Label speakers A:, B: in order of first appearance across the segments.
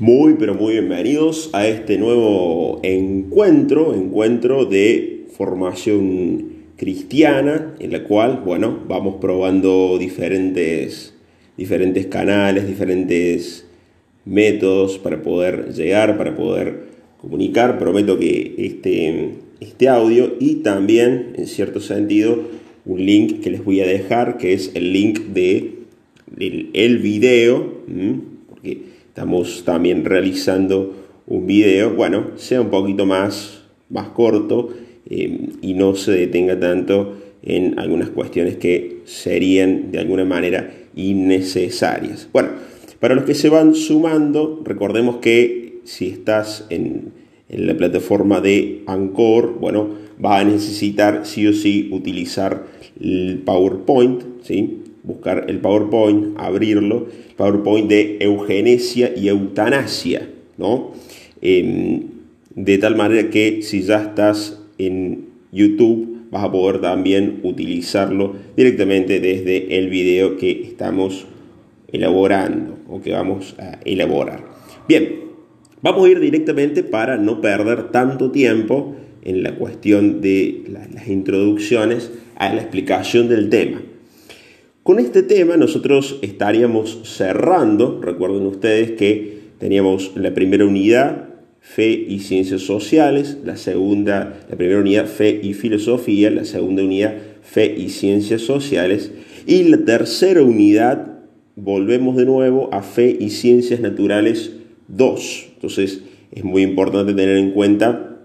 A: Muy, pero muy bienvenidos a este nuevo encuentro, encuentro de formación cristiana, en la cual, bueno, vamos probando diferentes, diferentes canales, diferentes métodos para poder llegar, para poder comunicar. Prometo que este, este audio y también, en cierto sentido, un link que les voy a dejar, que es el link de video, porque estamos también realizando un video, bueno, sea un poquito más, más corto eh, y no se detenga tanto en algunas cuestiones que serían de alguna manera innecesarias. Bueno, para los que se van sumando, recordemos que si estás en, en la plataforma de Anchor, bueno, va a necesitar sí o sí utilizar el PowerPoint, ¿sí? Buscar el PowerPoint, abrirlo, PowerPoint de eugenesia y eutanasia, ¿no? Em, de tal manera que si ya estás en YouTube vas a poder también utilizarlo directamente desde el video que estamos elaborando o que vamos a elaborar. Bien, vamos a ir directamente para no perder tanto tiempo en la cuestión de las introducciones a la explicación del tema. Con este tema nosotros estaríamos cerrando, recuerden ustedes que teníamos la primera unidad, fe y ciencias sociales, la segunda, la primera unidad, fe y filosofía, la segunda unidad, fe y ciencias sociales, y la tercera unidad, volvemos de nuevo a fe y ciencias naturales 2. Entonces es muy importante tener en cuenta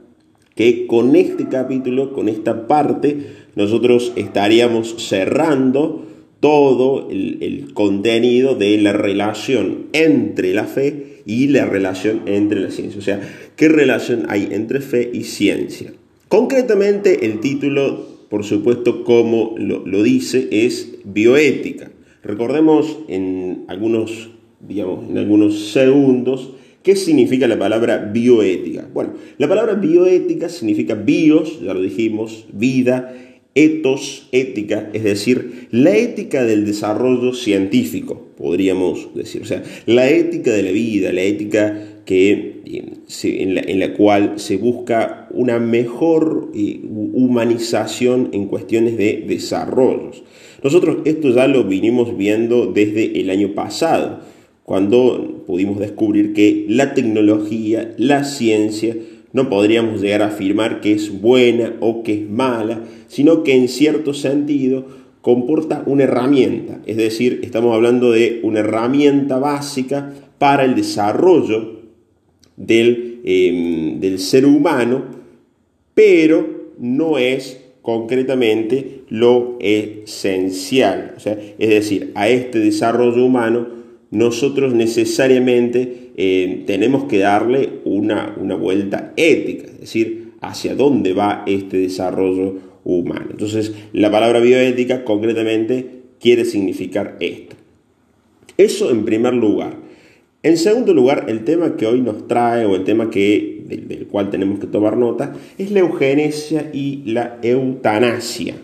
A: que con este capítulo, con esta parte, nosotros estaríamos cerrando todo el, contenido de la relación entre la fe y la relación entre la ciencia. O sea, ¿qué relación hay entre fe y ciencia? Concretamente, el título, por supuesto, como lo, lo dice, es bioética. Recordemos en algunos, digamos, en algunos segundos ¿Qué significa la palabra bioética? Bueno, la palabra bioética significa bios, ya lo dijimos, vida, etos, ética, es decir, la ética del desarrollo científico, podríamos decir. O sea, la ética de la vida, la ética que, en, la, cual se busca una mejor eh, humanización en cuestiones de desarrollos. Nosotros esto ya lo vinimos viendo desde el año pasado, cuando pudimos descubrir que la tecnología, la ciencia, no podríamos llegar a afirmar que es buena o que es mala, sino que en cierto sentido comporta una herramienta, es decir, estamos hablando de una herramienta básica para el desarrollo del, em, del ser humano, pero no es concretamente lo esencial. O sea, es decir, a este desarrollo humano nosotros necesariamente eh, tenemos que darle una, una vuelta ética, es decir, hacia dónde va este desarrollo humano. Entonces, la palabra bioética concretamente quiere significar esto. Eso en primer lugar. En segundo lugar, el tema que hoy nos trae o el tema que, del, cual tenemos que tomar nota es la eugenesia y la eutanasia.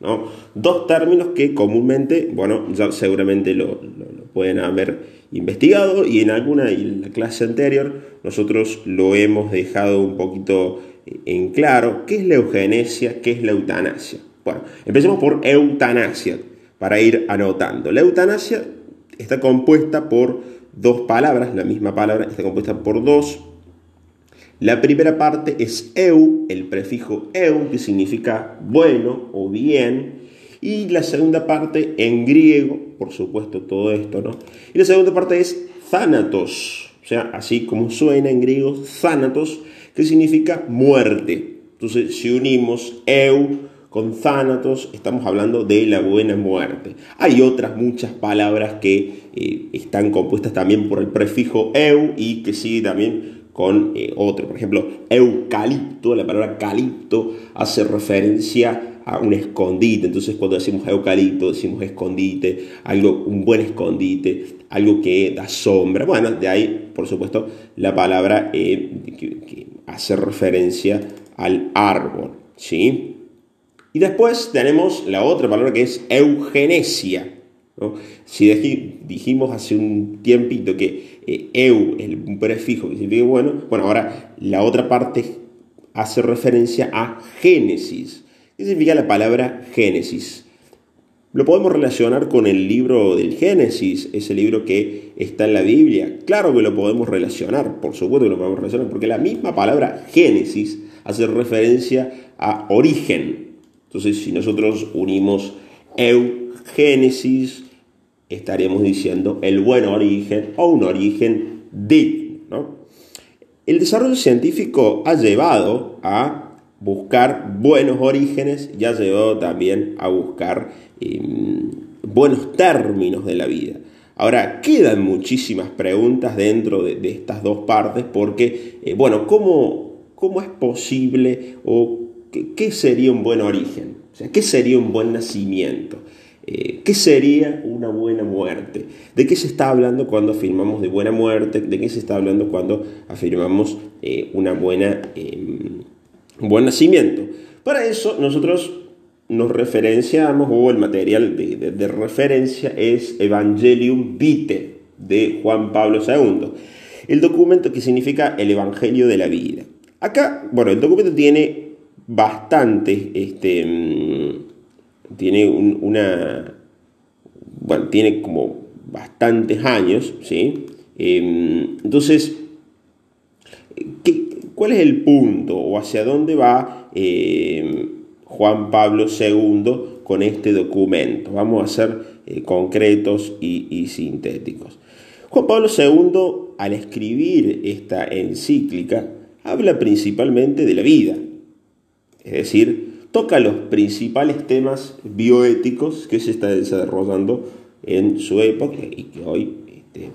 A: ¿no? Dos términos que comúnmente, bueno, ya seguramente lo, lo pueden haber investigado y en alguna, en la clase anterior, nosotros lo hemos dejado un poquito en claro. ¿Qué es la eugenesia? ¿Qué es la eutanasia? Bueno, empecemos por eutanasia, para ir anotando. La eutanasia está compuesta por dos palabras, la misma palabra está compuesta por dos. La primera parte es eu, el prefijo eu, que significa bueno o bien, y la segunda parte en griego, por supuesto todo esto, ¿no? Y la segunda parte es thanatos, o sea, así como suena en griego, thanatos, que significa muerte. Entonces, si unimos eu con thanatos, estamos hablando de la buena muerte. Hay otras muchas palabras que eh, están compuestas también por el prefijo eu y que sigue también con eh, otro. Por ejemplo, eucalipto, la palabra calipto hace referencia a un escondite. Entonces cuando decimos eucalipto, decimos escondite, algo, un buen escondite, algo que da sombra. Bueno, de ahí, por supuesto, la palabra eh, que, hace referencia al árbol. ¿sí? Y después tenemos la otra palabra que es eugenesia. Si dijimos hace un tiempito que eh, eu, el prefijo que significa bueno, bueno, ahora la otra parte hace referencia a Génesis. ¿Qué significa la palabra Génesis? Lo podemos relacionar con el libro del Génesis, ese libro que está en la Biblia. Claro que lo podemos relacionar, por supuesto que lo podemos relacionar, porque la misma palabra Génesis hace referencia a origen. Entonces, si nosotros unimos Génesis, estaríamos diciendo el buen origen o un origen digno. El desarrollo científico ha llevado a buscar buenos orígenes y ha llevado también a buscar em, buenos términos de la vida. Ahora, quedan muchísimas preguntas dentro de, estas dos partes porque, eh, bueno, ¿cómo, ¿cómo, es posible o qué, sería un buen origen? O sea, ¿qué sería un buen nacimiento? Eh, ¿Qué sería una buena muerte? ¿De qué se está hablando cuando afirmamos de buena muerte? ¿De qué se está hablando cuando afirmamos eh, una buena, em, buen nacimiento? Para eso nosotros nos referenciamos, o el material de, referencia es Evangelium Vitae de Juan Pablo II, el documento que significa el Evangelio de la vida. Acá, bueno, el documento tiene bastante este, em, tiene una, bueno, tiene como bastantes años, ¿sí? Em, entonces, ¿cuál es el punto o hacia dónde va em, Juan Pablo II con este documento? Vamos a ser eh, concretos y, sintéticos. Juan Pablo II, al escribir esta encíclica, habla principalmente de la vida, es decir, toca los principales temas bioéticos que se están desarrollando en su época y que hoy, este,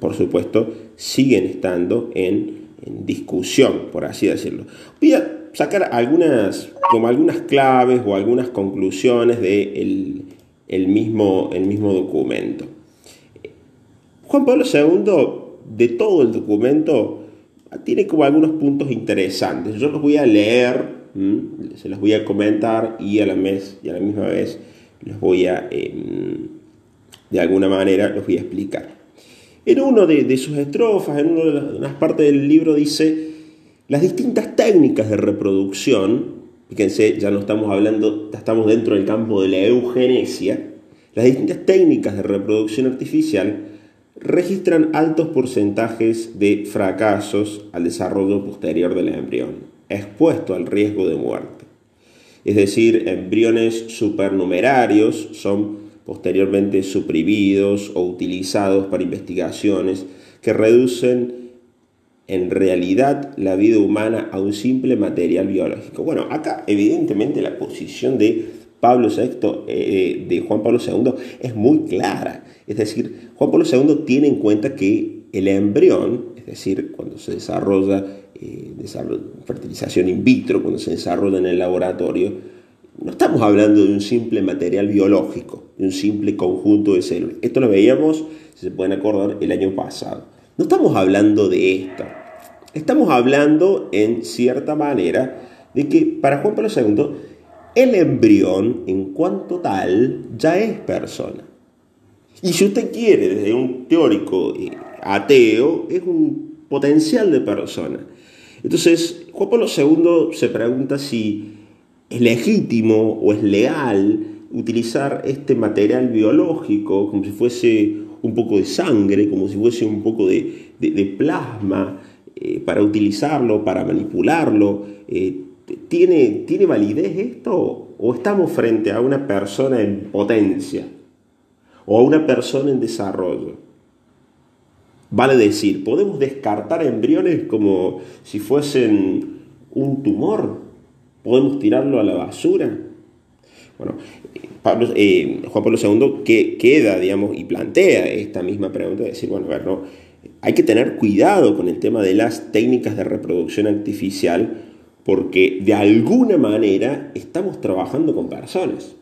A: por supuesto, siguen estando en, discusión, por así decirlo. Voy a sacar algunas, como algunas claves o algunas conclusiones del de el mismo, el mismo documento. Juan Pablo II, de todo el documento, tiene como algunos puntos interesantes. Yo los voy a leer se los voy a comentar y a la, mes, y a la misma vez los voy a, em, de alguna manera, los voy a explicar. En uno de, sus estrofas, en una de las partes del libro dice, las distintas técnicas de reproducción, fíjense, ya no estamos hablando, estamos dentro del campo de la eugenesia, las distintas técnicas de reproducción artificial registran altos porcentajes de fracasos al desarrollo posterior del embrión expuesto al riesgo de muerte. Es decir, embriones supernumerarios son posteriormente suprimidos o utilizados para investigaciones que reducen en realidad la vida humana a un simple material biológico. Bueno, acá evidentemente la posición de Pablo VI, eh, de Juan Pablo II, es muy clara. Es decir, Juan Pablo II tiene en cuenta que el embrión, es decir, cuando se desarrolla eh, fertilización in vitro, cuando se desarrolla en el laboratorio, no estamos hablando de un simple material biológico, de un simple conjunto de células. Esto lo veíamos, si se pueden acordar, el año pasado. No estamos hablando de esto. Estamos hablando, en cierta manera, de que para Juan Pablo II, el embrión, en cuanto tal, ya es persona. Y si usted quiere, desde un teórico eh, ateo, es un potencial de persona. Entonces, Juan Pablo II se pregunta si es legítimo o es legal utilizar este material biológico como si fuese un poco de sangre, como si fuese un poco de, plasma, eh, para utilizarlo, para manipularlo. Eh, ¿tiene, ¿Tiene validez esto? ¿O estamos frente a una persona en potencia? ¿O a una persona en desarrollo? Vale decir, podemos descartar embriones como si fuesen un tumor. Podemos tirarlo a la basura. Bueno, eh, Juan Pablo II que queda, digamos, y plantea esta misma pregunta de decir, bueno, a ver, hay que tener cuidado con el tema de las técnicas de reproducción artificial porque de alguna manera estamos trabajando con personas.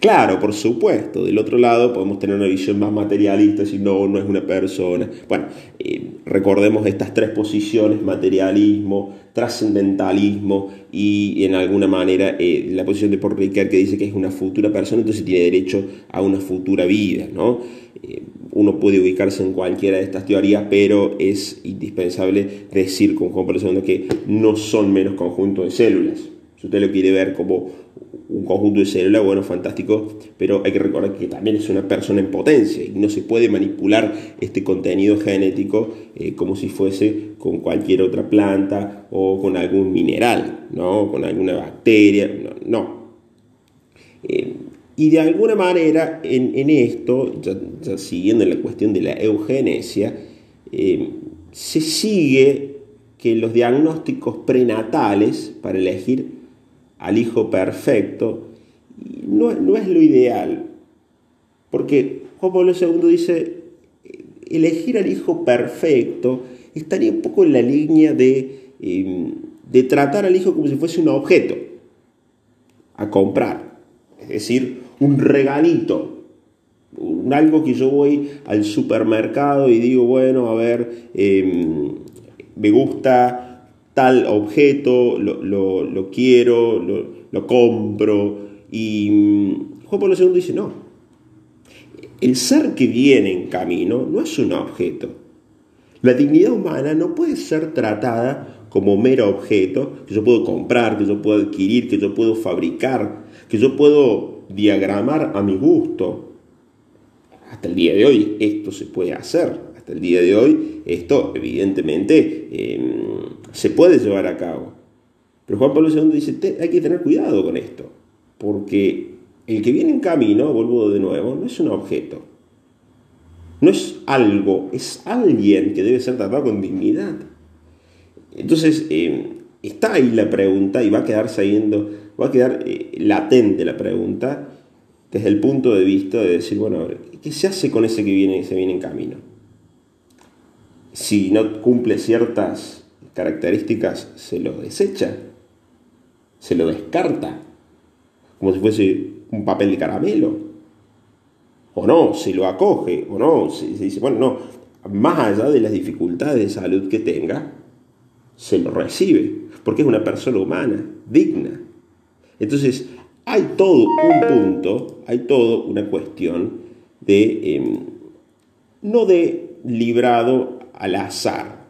A: Claro, por supuesto. Del otro lado podemos tener una visión más materialista, si no, no es una persona. Bueno, eh, recordemos estas tres posiciones, materialismo, trascendentalismo y en alguna manera eh, la posición de Paul Ricard que dice que es una futura persona, entonces tiene derecho a una futura vida. ¿no? Eh, uno puede ubicarse en cualquiera de estas teorías, pero es indispensable decir con Juan Pablo que no son menos conjuntos de células. Si usted lo quiere ver como un conjunto de células, bueno, fantástico, pero hay que recordar que también es una persona en potencia y no se puede manipular este contenido genético eh, como si fuese con cualquier otra planta o con algún mineral, ¿no? con alguna bacteria, no. Eh, y de alguna manera en, esto, ya, siguiendo la cuestión de la eugenesia, eh, se sigue que los diagnósticos prenatales para elegir al hijo perfecto, no, no es lo ideal. Porque Juan Pablo II dice, elegir al hijo perfecto estaría un poco en la línea de, em, de tratar al hijo como si fuese un objeto a comprar. Es decir, un regalito, un, algo que yo voy al supermercado y digo, bueno, a ver, em, me gusta tal objeto, lo, quiero, lo, compro. Y mm, Juan Pablo II dice, no, el ser que viene en camino no es un objeto. La dignidad humana no puede ser tratada como mero objeto que yo puedo comprar, que yo puedo adquirir, que yo puedo fabricar, que yo puedo diagramar a mi gusto. Hasta el día de hoy esto se puede hacer. El día de hoy esto evidentemente em, se puede llevar a cabo. Pero Juan Pablo II dice, hay que tener cuidado con esto, porque el que viene en camino, vuelvo de nuevo, no es un objeto, no es algo, es alguien que debe ser tratado con dignidad. Entonces, eh, está ahí la pregunta y va a quedar saliendo, va a quedar eh, latente la pregunta desde el punto de vista de decir, bueno, ¿qué se hace con ese que viene, se viene en camino? Si no cumple ciertas características se lo desecha, se lo descarta, como si fuese un papel de caramelo. O no, se lo acoge, o no, se, dice, bueno, no, más allá de las dificultades de salud que tenga, se lo recibe, porque es una persona humana, digna. Entonces, hay todo un punto, hay todo una cuestión de, em, no de librado al azar,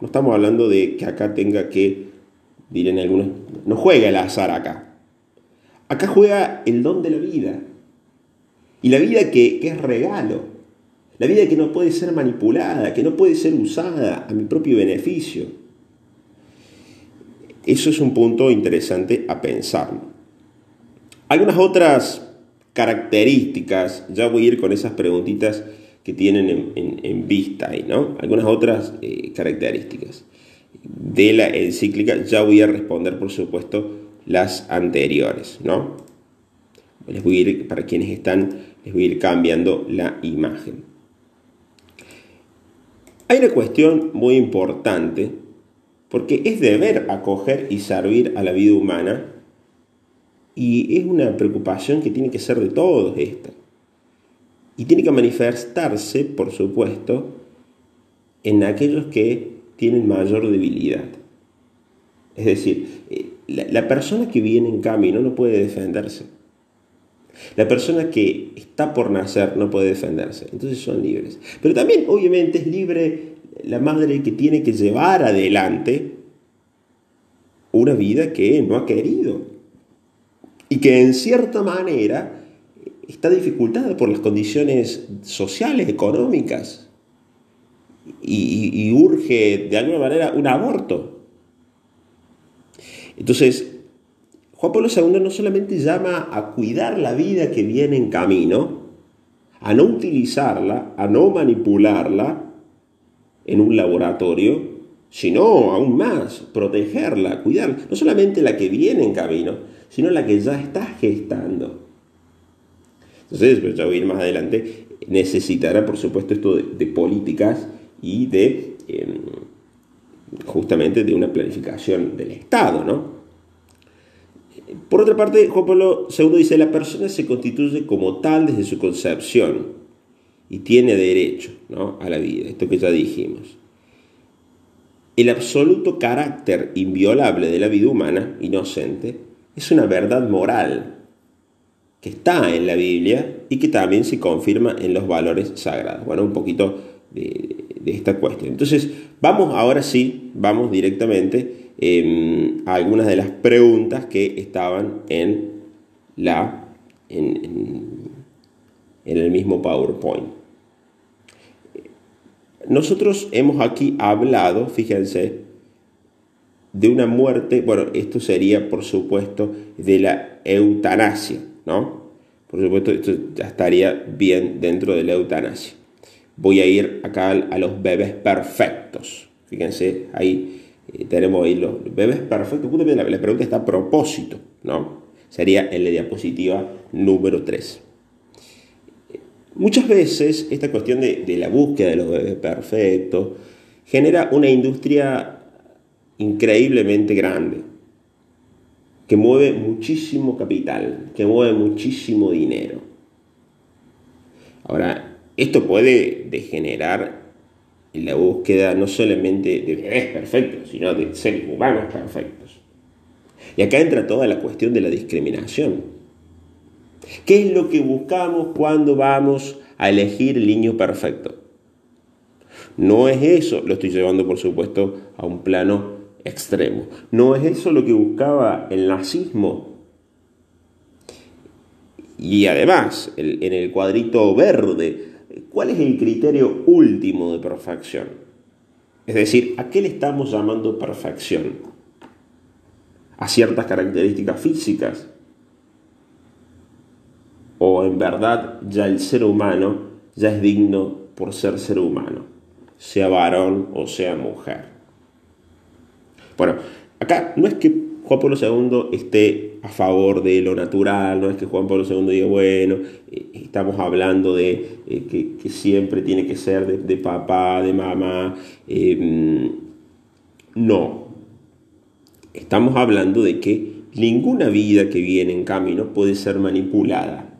A: no estamos hablando de que acá tenga que, dirán algunos, no juega el azar acá. Acá juega el don de la vida. Y la vida que, que es regalo. La vida que no puede ser manipulada, que no puede ser usada a mi propio beneficio. Eso es un punto interesante a pensar. Algunas otras características, ya voy a ir con esas preguntitas que tienen en, vista ahí, ¿no? Algunas otras eh, características de la encíclica, ya voy a responder, por supuesto, las anteriores, ¿no? Les voy a ir, para quienes están, les voy a ir cambiando la imagen. Hay una cuestión muy importante, porque es deber acoger y servir a la vida humana, y es una preocupación que tiene que ser de todos esta. Y tiene que manifestarse, por supuesto, en aquellos que tienen mayor debilidad. Es decir, eh, la, persona que viene en camino no puede defenderse. La persona que está por nacer no puede defenderse. Entonces son libres. Pero también, obviamente, es libre la madre que tiene que llevar adelante una vida que no ha querido. Y que en cierta manera está dificultada por las condiciones sociales, económicas, y, urge de alguna manera un aborto. Entonces, Juan Pablo II no solamente llama a cuidar la vida que viene en camino, a no utilizarla, a no manipularla en un laboratorio, sino aún más, protegerla, cuidar, no solamente la que viene en camino, sino la que ya está gestando. Entonces, pero ya voy a ir más adelante, necesitará, por supuesto, esto de, políticas y de em, justamente de una planificación del Estado, ¿no? Por otra parte, Juan Pablo II dice, la persona se constituye como tal desde su concepción y tiene derecho a la vida, esto que ya dijimos. El absoluto carácter inviolable de la vida humana, inocente, es una verdad moral que está en la Biblia y que también se confirma en los valores sagrados. Bueno, un poquito de, esta cuestión. Entonces, vamos ahora sí, vamos directamente em, a algunas de las preguntas que estaban en, la, en el mismo PowerPoint. Nosotros hemos aquí hablado, fíjense, de una muerte, bueno, esto sería por supuesto de la eutanasia, ¿no? Por supuesto, esto ya estaría bien dentro de la eutanasia. Voy a ir acá a los bebés perfectos. Fíjense, ahí eh, tenemos ahí los bebés perfectos. La, la pregunta está a propósito, ¿no? Sería en la diapositiva número 3. Muchas veces esta cuestión de, la búsqueda de los bebés perfectos genera una industria increíblemente grande, que mueve muchísimo capital, que mueve muchísimo dinero. Ahora, esto puede degenerar en la búsqueda no solamente de bebés perfectos, sino de seres humanos perfectos. Y acá entra toda la cuestión de la discriminación. ¿Qué es lo que buscamos cuando vamos a elegir el niño perfecto? No es eso, lo estoy llevando por supuesto a un plano extremo. No es eso lo que buscaba el nazismo. Y además, en el cuadrito verde, ¿cuál es el criterio último de perfección? Es decir, ¿a qué le estamos llamando perfección? ¿A ciertas características físicas? o en verdad ya el ser humano ya es digno por ser ser humano, sea varón o sea mujer. Bueno, acá no es que Juan Pablo II esté a favor de lo natural, no es que Juan Pablo II diga, bueno, eh, estamos hablando de eh, que, siempre tiene que ser de, papá, de mamá. Em, no, estamos hablando de que ninguna vida que viene en camino puede ser manipulada.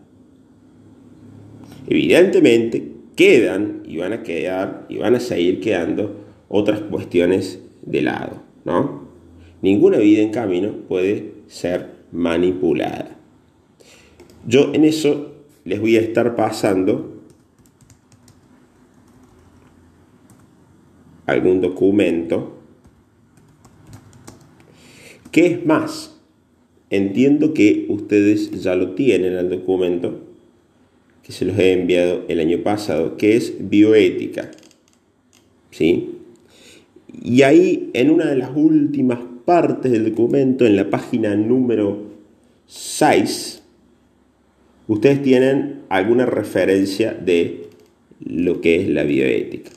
A: Evidentemente quedan y van a quedar y van a seguir quedando otras cuestiones de lado, ¿no? Ninguna vida en camino puede ser manipulada. Yo en eso les voy a estar pasando algún documento. ¿Qué es más? Entiendo que ustedes ya lo tienen el documento que se los he enviado el año pasado, que es bioética. ¿Sí? Y ahí, en una de las últimas partes del documento, en la página número 6, ustedes tienen alguna referencia de lo que es la bioética.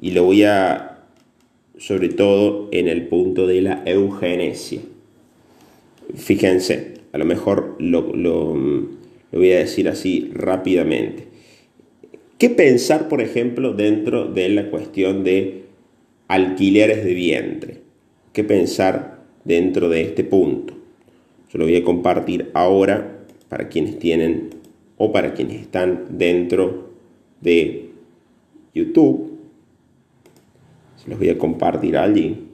A: Y lo voy a, sobre todo, en el punto de la eugenesia. Fíjense, a lo mejor lo, lo lo voy a decir así rápidamente. ¿Qué pensar, por ejemplo, dentro de la cuestión de alquileres de vientre? ¿Qué pensar dentro de este punto? Yo lo voy a compartir ahora para quienes tienen o para quienes están dentro de YouTube. Se los voy a compartir allí.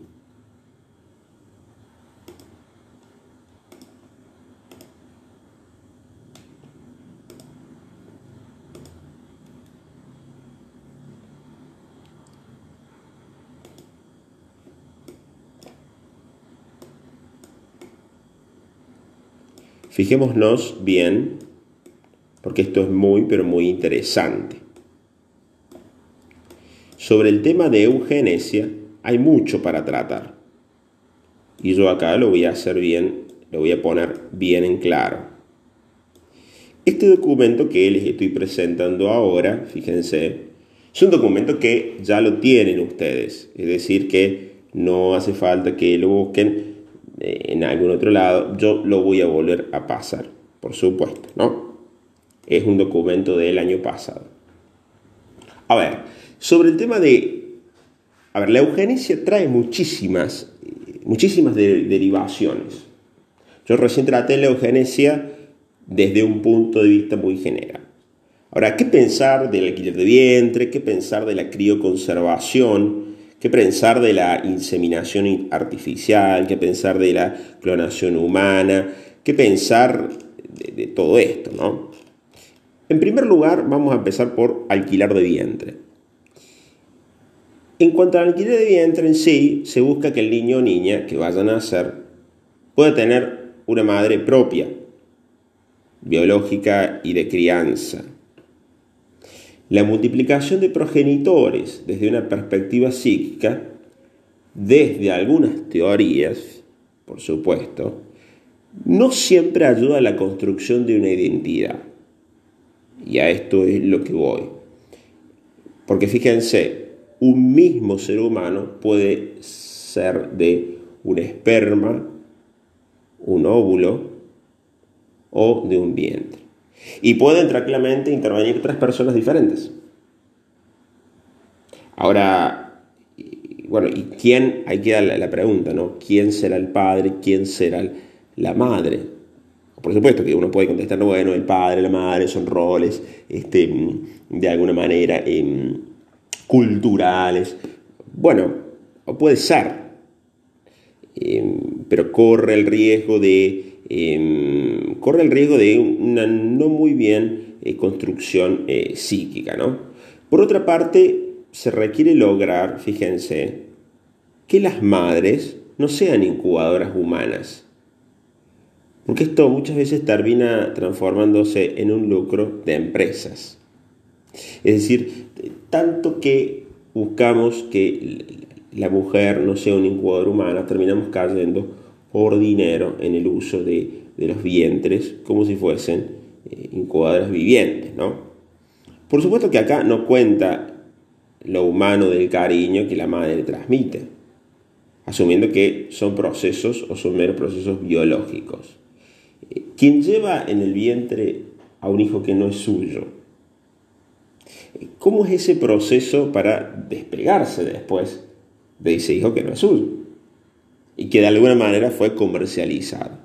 A: Fijémonos bien, porque esto es muy, pero muy interesante. Sobre el tema de eugenesia hay mucho para tratar. Y yo acá lo voy a hacer bien, lo voy a poner bien en claro. Este documento que les estoy presentando ahora, fíjense, es un documento que ya lo tienen ustedes. Es decir, que no hace falta que lo busquen en algún otro lado, yo lo voy a volver a pasar, por supuesto, ¿no? Es un documento del año pasado. A ver, sobre el tema de... A ver, la eugenesia trae muchísimas, muchísimas derivaciones. Yo recién traté la eugenesia desde un punto de vista muy general. Ahora, ¿qué pensar del alquiler de vientre? ¿Qué pensar de la crioconservación? ¿Qué pensar de la inseminación artificial? ¿Qué pensar de la clonación humana? ¿Qué pensar de, todo esto? ¿no? En primer lugar, vamos a empezar por alquilar de vientre. En cuanto al alquiler de vientre en sí, se busca que el niño o niña que vayan a nacer pueda tener una madre propia, biológica y de crianza. La multiplicación de progenitores desde una perspectiva psíquica, desde algunas teorías, por supuesto, no siempre ayuda a la construcción de una identidad. Y a esto es lo que voy. Porque fíjense, un mismo ser humano puede ser de un esperma, un óvulo o de un vientre. Y pueden tranquilamente intervenir tres personas diferentes. Ahora, bueno, ¿y quién? Ahí queda la, pregunta, ¿no? ¿Quién será el padre? ¿Quién será la madre? Por supuesto que uno puede contestar, bueno, el padre, la madre son roles, este, de alguna manera, em, culturales. Bueno, puede ser, em, pero corre el riesgo de Em, corre el riesgo de una no muy bien eh, construcción eh, psíquica. ¿no? Por otra parte, se requiere lograr, fíjense, que las madres no sean incubadoras humanas. Porque esto muchas veces termina transformándose en un lucro de empresas. Es decir, tanto que buscamos que la mujer no sea una incubadora humana, terminamos cayendo por dinero en el uso de, los vientres como si fuesen eh, incubadoras vivientes. ¿no? Por supuesto que acá no cuenta lo humano del cariño que la madre transmite, asumiendo que son procesos o son meros procesos biológicos. Eh, quien lleva en el vientre a un hijo que no es suyo, eh, ¿cómo es ese proceso para despegarse después de ese hijo que no es suyo? Y que de alguna manera fue comercializado.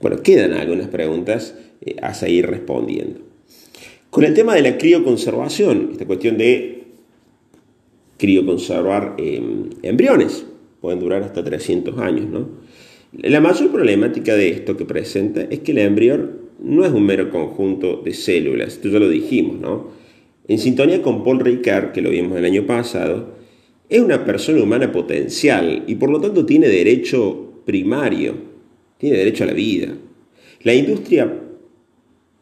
A: Bueno, quedan algunas preguntas eh, a seguir respondiendo. Con el tema de la crioconservación, esta cuestión de crioconservar em, embriones, pueden durar hasta 300 años, ¿no? La mayor problemática de esto que presenta es que el embrión no es un mero conjunto de células, esto ya lo dijimos, ¿no? En sintonía con Paul Ricard, que lo vimos el año pasado, es una persona humana potencial y por lo tanto tiene derecho primario, tiene derecho a la vida. La industria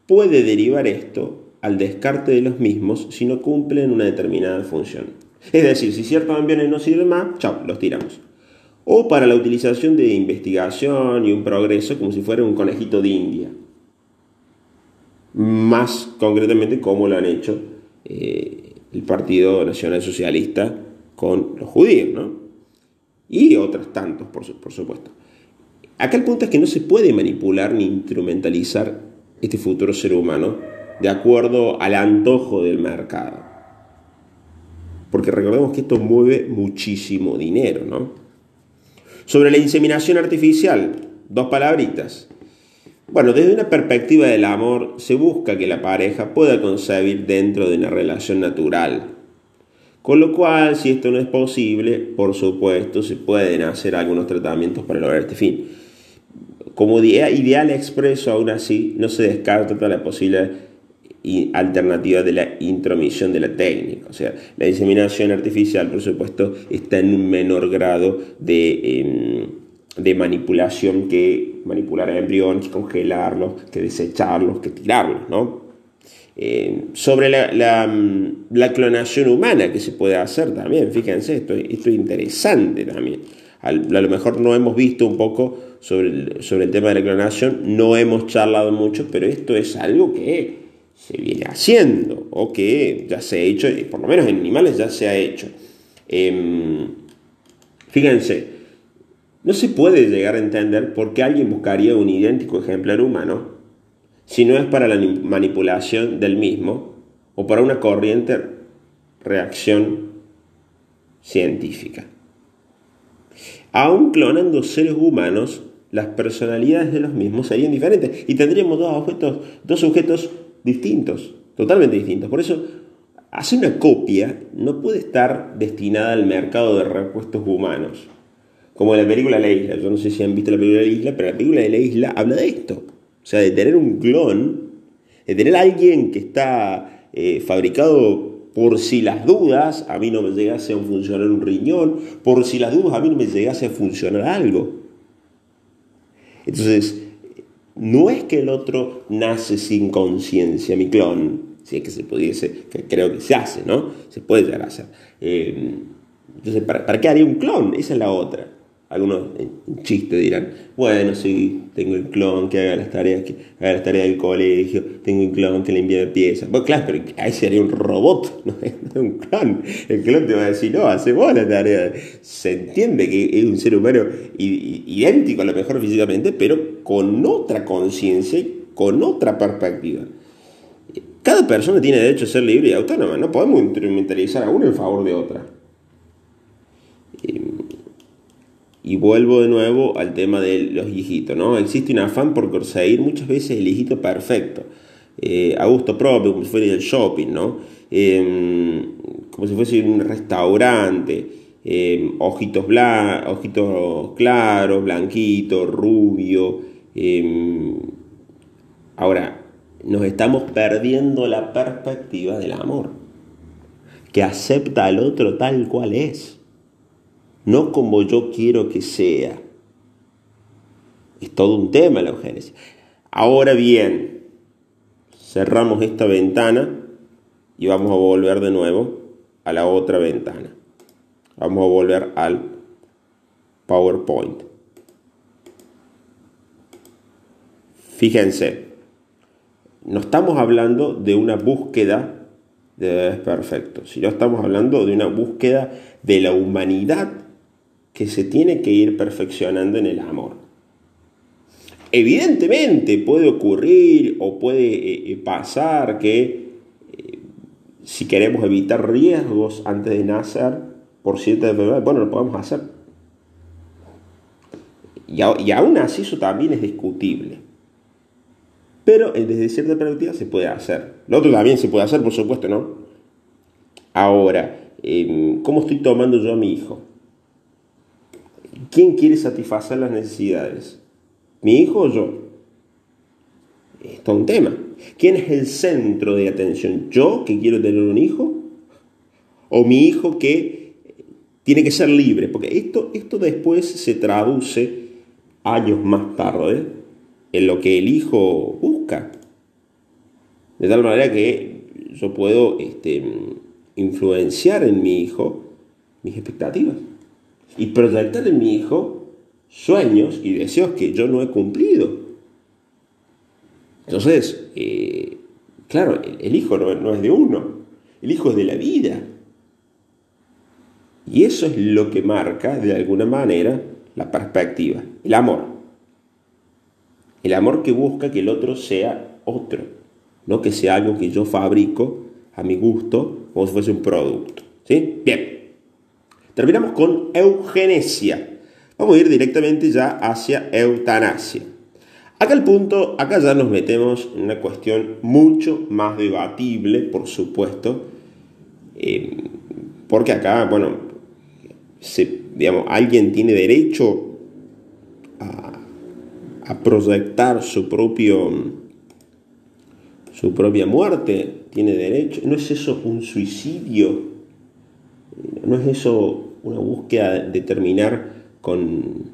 A: puede derivar esto al descarte de los mismos si no cumplen una determinada función. Es decir, si ciertos aviones no sirven más, chao, los tiramos. O para la utilización de investigación y un progreso como si fuera un conejito de India. Más concretamente como lo han hecho eh, el Partido Nacional Socialista con los judíos, ¿no? Y otros tantos, por, por supuesto. Acá el punto es que no se puede manipular ni instrumentalizar este futuro ser humano de acuerdo al antojo del mercado. Porque recordemos que esto mueve muchísimo dinero, ¿no? Sobre la inseminación artificial, dos palabritas. Bueno, desde una perspectiva del amor, se busca que la pareja pueda concebir dentro de una relación natural, con lo cual, si esto no es posible, por supuesto, se pueden hacer algunos tratamientos para lograr este fin. Como ideal expreso, aún así, no se descarta toda la posible alternativa de la intromisión de la técnica. O sea, la inseminación artificial, por supuesto, está en un menor grado de, em, de manipulación que manipular a embriones, congelarlos, que desecharlos, que tirarlos, ¿no? Eh, sobre mm, la, clonación humana que se puede hacer también, fíjense, esto, es interesante también. A, lo mejor no hemos visto un poco sobre el, sobre el tema de la clonación, no hemos charlado mucho, pero esto es algo que se viene haciendo o que ya se ha hecho, por lo menos en animales ya se ha hecho. Em, fíjense, no se puede llegar a entender por qué alguien buscaría un idéntico ejemplar humano si no es para la manipulación del mismo o para una corriente reacción científica. Aún clonando seres humanos, las personalidades de los mismos serían diferentes y tendríamos dos objetos, dos sujetos distintos, totalmente distintos. Por eso, hacer una copia no puede estar destinada al mercado de repuestos humanos. Como la película La Isla. Yo no sé si han visto la película La Isla, pero la película de La Isla habla de esto. O sea, de tener un clon, de tener alguien que está eh, fabricado por si las dudas a mí no me llegase a funcionar un riñón, por si las dudas a mí no me llegase a funcionar algo. Entonces, no es que el otro nace sin conciencia, mi clon, si es que se pudiese, que creo que se hace, ¿no? Se puede llegar a hacer. Eh, entonces, ¿para, qué haría un clon? Esa es la otra. Algunos en chiste dirán, bueno, sí, tengo el clon que haga las tareas, que haga las tareas del colegio, tengo un clon que le envíe piezas. Bueno, claro, pero ahí sería un robot, no es un clon. El clon te va a decir, no, hace vos la tarea. Se entiende que es un ser humano idéntico a lo mejor físicamente, pero con otra conciencia y con otra perspectiva. Cada persona tiene derecho a ser libre y autónoma, no podemos instrumentalizar a uno en favor de otra. Y vuelvo de nuevo al tema de los hijitos, ¿no? Existe un afán por conseguir muchas veces el hijito perfecto. Eh, a gusto propio, como si fuera el shopping, ¿no? Em, como si fuese un restaurante, em, ojitos, ojitos claros, blanquitos, rubio. Em, ahora, nos estamos perdiendo la perspectiva del amor, que acepta al otro tal cual es no como yo quiero que sea. Es todo un tema la eugenesia. Ahora bien, cerramos esta ventana y vamos a volver de nuevo a la otra ventana. Vamos a volver al PowerPoint. Fíjense, no estamos hablando de una búsqueda de perfecto, sino estamos hablando de una búsqueda de la humanidad que se tiene que ir perfeccionando en el amor. Evidentemente puede ocurrir o puede eh, eh, pasar que eh, si queremos evitar riesgos antes de nacer por cierta enfermedad, bueno, lo podemos hacer. Y, y aún así eso también es discutible. Pero desde cierta perspectiva se puede hacer. Lo otro también se puede hacer, por supuesto, ¿no? Ahora, em, ¿cómo estoy tomando yo a mi hijo? ¿Quién quiere satisfacer las necesidades? ¿Mi hijo o yo? Esto es un tema. ¿Quién es el centro de atención? ¿Yo que quiero tener un hijo? ¿O mi hijo que tiene que ser libre? Porque esto, esto después se traduce años más tarde en lo que el hijo busca. De tal manera que yo puedo este, influenciar en mi hijo mis expectativas y proyectar en mi hijo sueños y deseos que yo no he cumplido. Entonces, eh, claro, el, hijo no, no es de uno, el hijo es de la vida. Y eso es lo que marca, de alguna manera, la perspectiva, el amor. El amor que busca que el otro sea otro, no que sea algo que yo fabrico a mi gusto como si fuese un producto. ¿Sí? Bien. Terminamos con eugenesia. Vamos a ir directamente ya hacia eutanasia. Acá el punto, acá ya nos metemos en una cuestión mucho más debatible, por supuesto, eh, porque acá, bueno, digamos, alguien tiene derecho a, a, proyectar su propio su propia muerte, tiene derecho. ¿No es eso un suicidio? ¿No es eso una búsqueda de terminar con,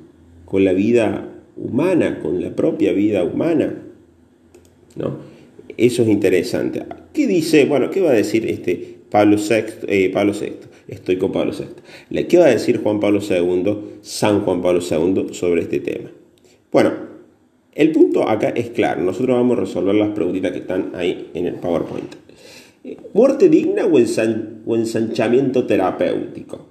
A: la vida humana, con la propia vida humana? ¿No? Eso es interesante. ¿Qué dice? Bueno, ¿qué va a decir este Pablo VI? Eh, Pablo VI. Estoy con Pablo VI. ¿Qué va a decir Juan Pablo II, San Juan Pablo II, sobre este tema? Bueno, el punto acá es claro. Nosotros vamos a resolver las preguntitas que están ahí en el PowerPoint. ¿Muerte digna o, ensanchamiento terapéutico?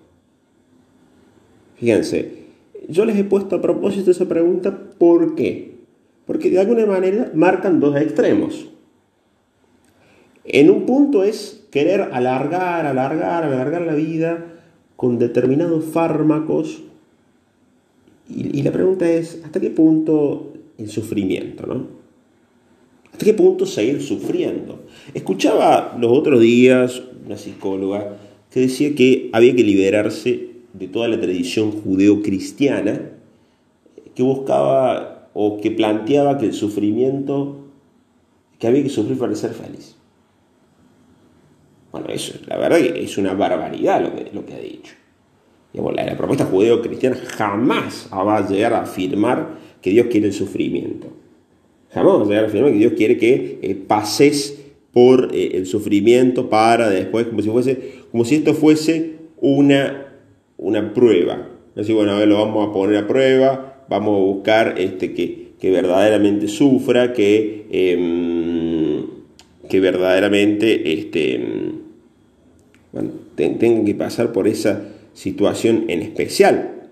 A: Fíjense, yo les he puesto a propósito esa pregunta, ¿por qué? Porque de alguna manera marcan dos extremos. En un punto es querer alargar, alargar, alargar la vida con determinados fármacos Y, la pregunta es, ¿hasta qué punto el sufrimiento, no? ¿Hasta qué punto seguir sufriendo? Escuchaba los otros días una psicóloga que decía que había que liberarse de toda la tradición judeo-cristiana que buscaba o que planteaba que el sufrimiento, que había que sufrir para ser feliz. Bueno, eso, la verdad que es una barbaridad lo que, lo que ha dicho. la, propuesta judeo-cristiana jamás va a llegar a afirmar que Dios quiere el sufrimiento. Jamás va a llegar a afirmar que Dios quiere que eh, pases por eh, el sufrimiento para después, como si, fuese, como si esto fuese una, una prueba. Así, bueno, a ver, lo vamos a poner a prueba, vamos a buscar este, que, que verdaderamente sufra, que, em, que verdaderamente este, bueno, tengan que pasar por esa situación en especial.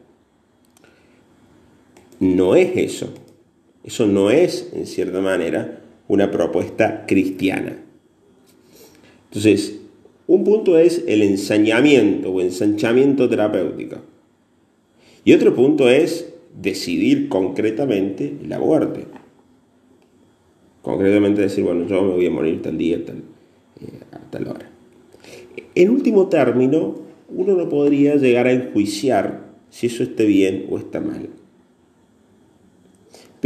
A: No es eso. Eso no es, en cierta manera, una propuesta cristiana. Entonces, un punto es el ensañamiento o ensanchamiento terapéutico. Y otro punto es decidir concretamente la muerte. Concretamente decir, bueno, yo me voy a morir tal día, tal, eh, a tal hora. En último término, uno no podría llegar a enjuiciar si eso esté bien o está mal.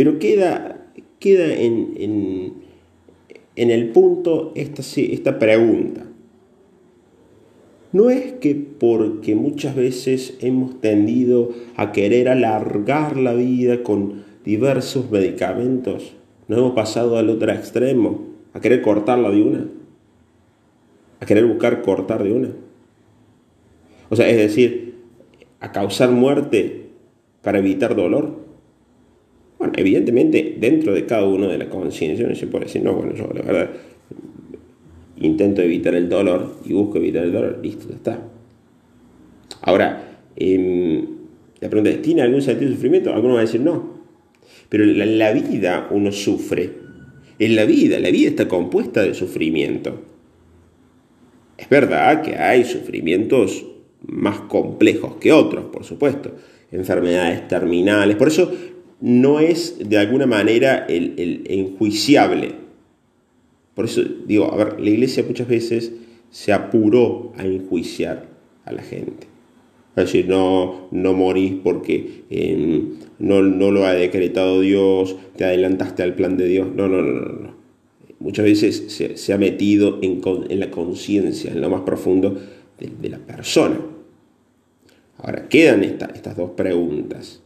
A: Pero queda, queda en en el punto esta, esta pregunta. No es que porque muchas veces hemos tendido a querer alargar la vida con diversos medicamentos, nos hemos pasado al otro extremo, a querer cortarla de una, a querer buscar cortar de una. O sea, es decir, a causar muerte para evitar dolor. Bueno, evidentemente dentro de cada uno de la conciencia no se puede decir, no, bueno, yo la verdad intento evitar el dolor y busco evitar el dolor, listo, ya está. Ahora, em, la pregunta es, ¿tiene algún sentido de sufrimiento? Algunos van a decir no. Pero en la vida uno sufre. En la vida, la vida está compuesta de sufrimiento. Es verdad que hay sufrimientos más complejos que otros, por supuesto. Enfermedades terminales. Por eso no es de alguna manera el, enjuiciable. Por eso digo, a ver, la iglesia muchas veces se apuró a enjuiciar a la gente. Es decir, no, no morís porque em, no, lo ha decretado Dios, te adelantaste al plan de Dios. No, no, no, no. Muchas veces se, ha metido en, la conciencia, en lo más profundo de, la persona. Ahora, quedan estas dos preguntas.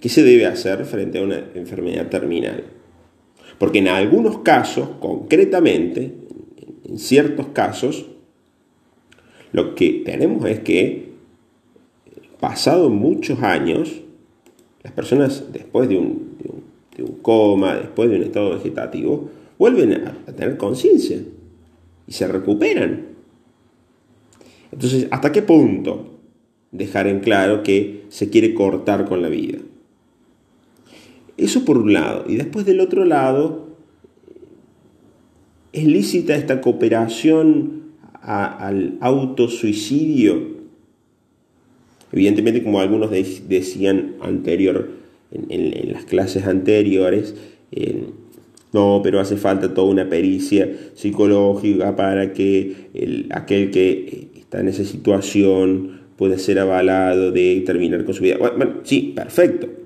A: ¿Qué se debe hacer frente a una enfermedad terminal? Porque en algunos casos, concretamente, en ciertos casos, lo que tenemos es que, pasado muchos años, las personas después de un, coma, después de un estado vegetativo, vuelven a, a tener conciencia y se recuperan. Entonces, ¿hasta qué punto dejar en claro que se quiere cortar con la vida? Eso por un lado. Y después del otro lado, ¿es lícita esta cooperación al autosuicidio? Evidentemente, como algunos decían anterior, en, las clases anteriores, no, pero hace falta toda una pericia psicológica para que aquel que está en esa situación pueda ser avalado de terminar con su vida. Bueno, sí, perfecto.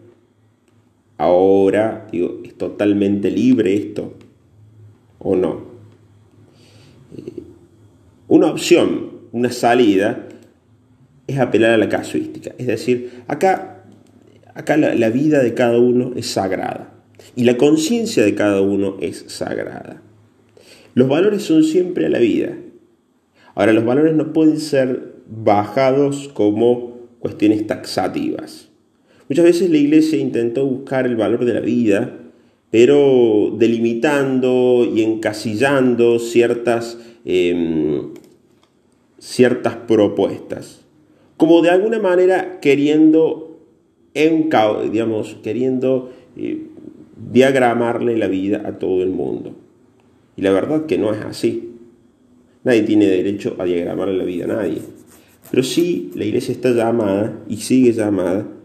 A: Ahora, digo, ¿es totalmente libre esto o no? Eh, una opción, una salida, es apelar a la casuística. Es decir, acá, acá la, vida de cada uno es sagrada y la conciencia de cada uno es sagrada. Los valores son siempre a la vida. Ahora, los valores no pueden ser bajados como cuestiones taxativas. Muchas veces la iglesia intentó buscar el valor de la vida, pero delimitando y encasillando ciertas, em, ciertas propuestas, como de alguna manera queriendo, digamos, queriendo eh, diagramarle la vida a todo el mundo. Y la verdad que no es así. Nadie tiene derecho a diagramarle la vida a nadie. Pero sí, la iglesia está llamada y sigue llamada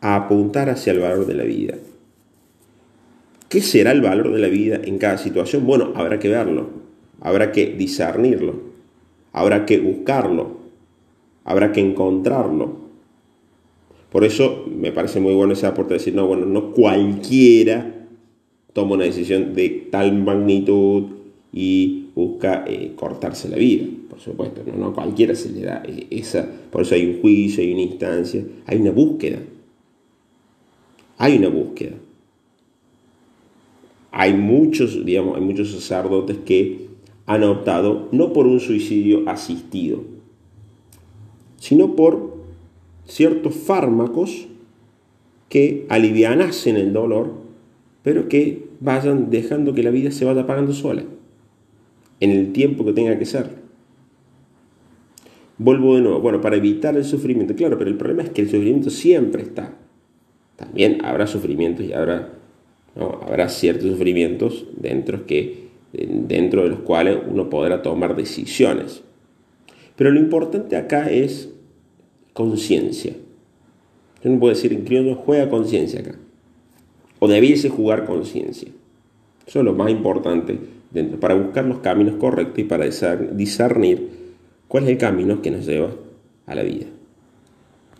A: apuntar hacia el valor de la vida. ¿Qué será el valor de la vida en cada situación? Bueno, habrá que verlo, habrá que discernirlo, habrá que buscarlo, habrá que encontrarlo. Por eso me parece muy bueno ese aporte de decir, no, bueno, no cualquiera toma una decisión de tal magnitud y busca eh, cortarse la vida, por supuesto, ¿no? ¿no? cualquiera se le da eh, esa, por eso hay un juicio, hay una instancia, hay una búsqueda, hay una búsqueda. Hay muchos, digamos, hay muchos sacerdotes que han optado no por un suicidio asistido, sino por ciertos fármacos que alivianasen el dolor, pero que vayan dejando que la vida se vaya apagando sola, en el tiempo que tenga que ser. Vuelvo de nuevo, bueno, para evitar el sufrimiento, claro, pero el problema es que el sufrimiento siempre está. También habrá sufrimientos y habrá, habrá ciertos sufrimientos dentro, que, dentro de los cuales uno podrá tomar decisiones. Pero lo importante acá es conciencia. Yo no puedo decir en juega conciencia acá. O debiese jugar conciencia. Eso es lo más importante dentro, para buscar los caminos correctos y para discernir cuál es el camino que nos lleva a la vida.